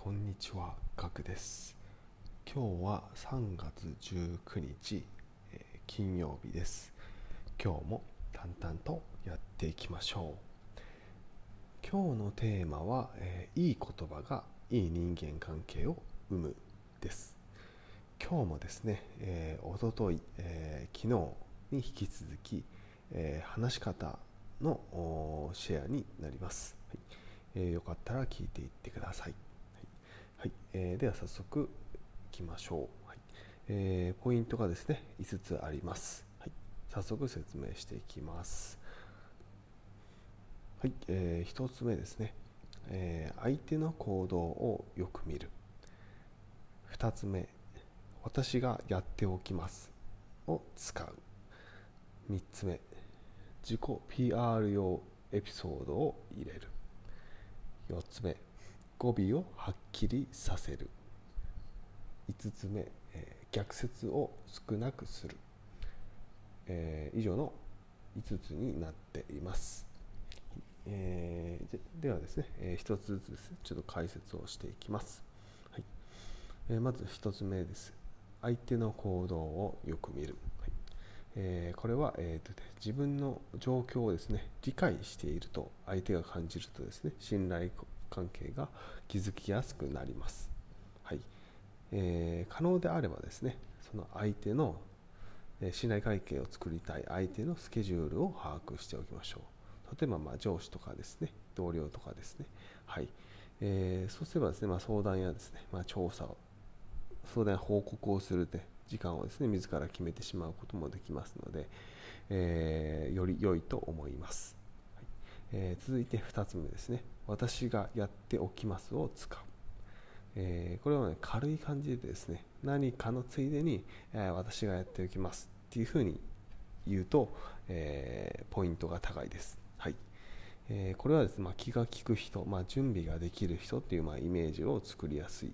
こんにちは、ガクです。今日は3月19日、えー金曜日です。今日も淡々とやっていきましょう。今日のテーマは、えーいい言葉がいい人間関係を生むです。今日もですね、えー、おととい、えー昨日に引き続き、えー話し方のシェアになります。はいえーよかったら聞いていってください。はい。えーでは早速いきましょう、はい。えーポイントがですね5つあります、はい、早速説明していきます。はい、え1つ目ですね、えー相手の行動をよく見る。2つ目。私がやっておきます。を使う。3つ目。自己 PR 用エピソードを入れる。4つ目。語尾をはっきりさせる。5つ目、えー逆説を少なくする、えー以上の5つになっています、えーではですね、え1つずつですねちょっと解説をしていきます、はい。えまず1つ目です。相手の行動をよく見る、はい。えこれは、えーと自分の状況をですね理解していると相手が感じるとですね信頼関係が築きやすくなります、はい。えー可能であればですねその相手のえー信頼関係を作りたい相手のスケジュールを把握しておきましょう。例えばま上司とかですね同僚とかですね。はい、えーそうすればですね、まあ、相談やですね、まあ、調査を相談報告をするで時間をですね自ら決めてしまうこともできますので、えーより良いと思います、はい。えー続いて2つ目ですね。私がやっておきますを使う、えーこれは、ね、軽い感じでですね何かのついでに、えー私がやっておきますっていうふうに言うと、えーポイントが高いです、はい。えーこれはですね、まあ、気が利く人、まあ、準備ができる人っていう、まあ、イメージを作りやすい。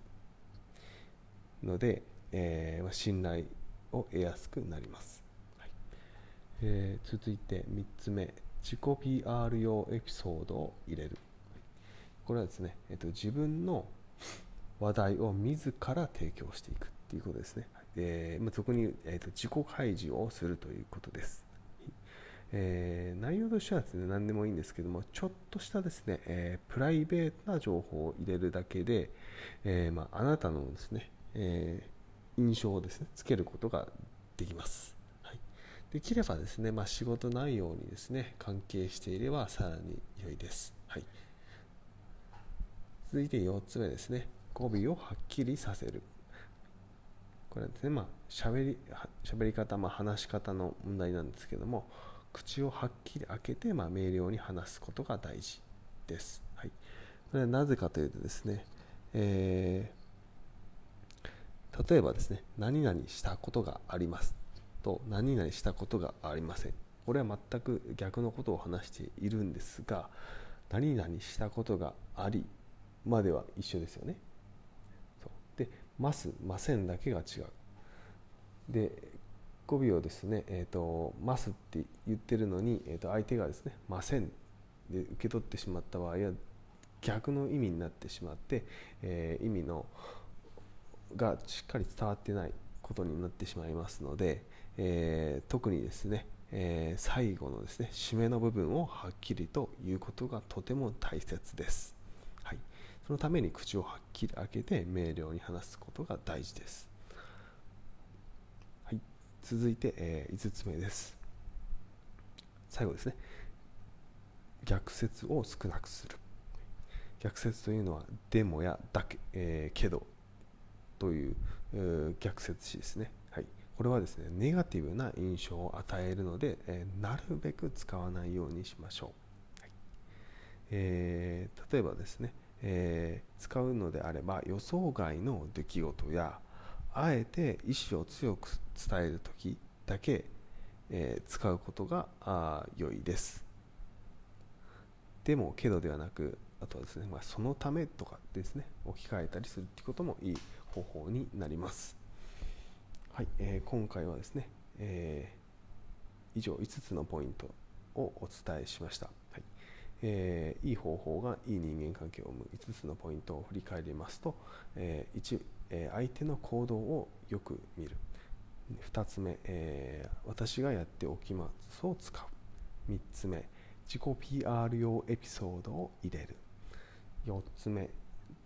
ので、えま信頼を得やすくなります、はい。えー続いて3つ目。自己 PR 用エピソードを入れる。これはですね、えっと自分の話題を自ら提供していくっていうことですね、えーまあ、そこに、えーと自己開示をするということです、えー内容としてはですね何でもいいんですけどもちょっとしたですね、えープライベートな情報を入れるだけで、えまあ、あなたのですね、え印象をですねつけることができます、できればですね、まあ、仕事内容にですね関係していればさらに良いです、はい、続いて4つ目ですね。語尾をはっきりさせる。これはですね。まあしゃべりは喋り方、まあ、話し方の問題なんですけども口をはっきり開けて、まあ、明瞭に話すことが大事です、はい、これはなぜかというとですね、えー例えばですね何々したことがあります。と何々したことがありません。これは全く逆のことを話しているんですが何々したことがありまでは一緒ですよね。そう。でますませんだけが違う。で語尾をですね、えーと「ます」って言ってるのに、えー、と相手がですね「ません」で受け取ってしまった場合は逆の意味になってしまって、えー意味のがしっかり伝わってないことになってしまいますので、えー特にですね、えー最後のですね締めの部分をはっきりと言うことがとても大切です、そのために口をはっきり開けて明瞭に話すことが大事です、はい、続いて、え5つ目です。最後ですね。逆説を少なくする。逆説というのはでもやだけ、えーけど。というえー逆説詞ですね、はい、これはですねネガティブな印象を与えるので、えーなるべく使わないようにしましょう、はい。えー例えばですね、えー使うのであれば予想外の出来事やあえて意思を強く伝える時だけ、えー使うことがあ良いです。でもけどではなくあとはですね、まあ、そのためとかですね置き換えたりするってこともいい方法になります。はい、えー今回はですね、えー以上5つのポイントをお伝えしました、はい。えーいい方法がいい人間関係を生む5つのポイントを振り返りますと、えー1、えー相手の行動をよく見る。2つ目、えー私がやっておきますを使う。3つ目自己 PR 用エピソードを入れる。4つ目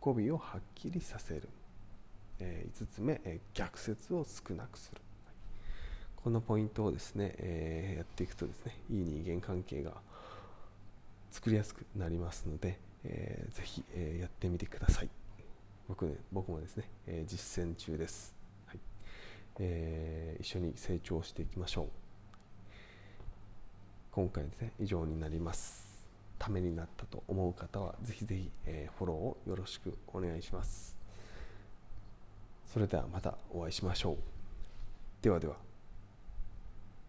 語尾をはっきりさせる、え5つ目、えー逆説を少なくする。このポイントをですね、えーやっていくとですねいい人間関係が作りやすくなりますので、えーぜひ、えーやってみてください。僕,、ね、僕もですね、えー実践中です、はい。えー一緒に成長していきましょう。今回ですね以上になります。ためになったと思う方はぜひぜひ、えーフォローをよろしくお願いします。それではまたお会いしましょう。ではでは。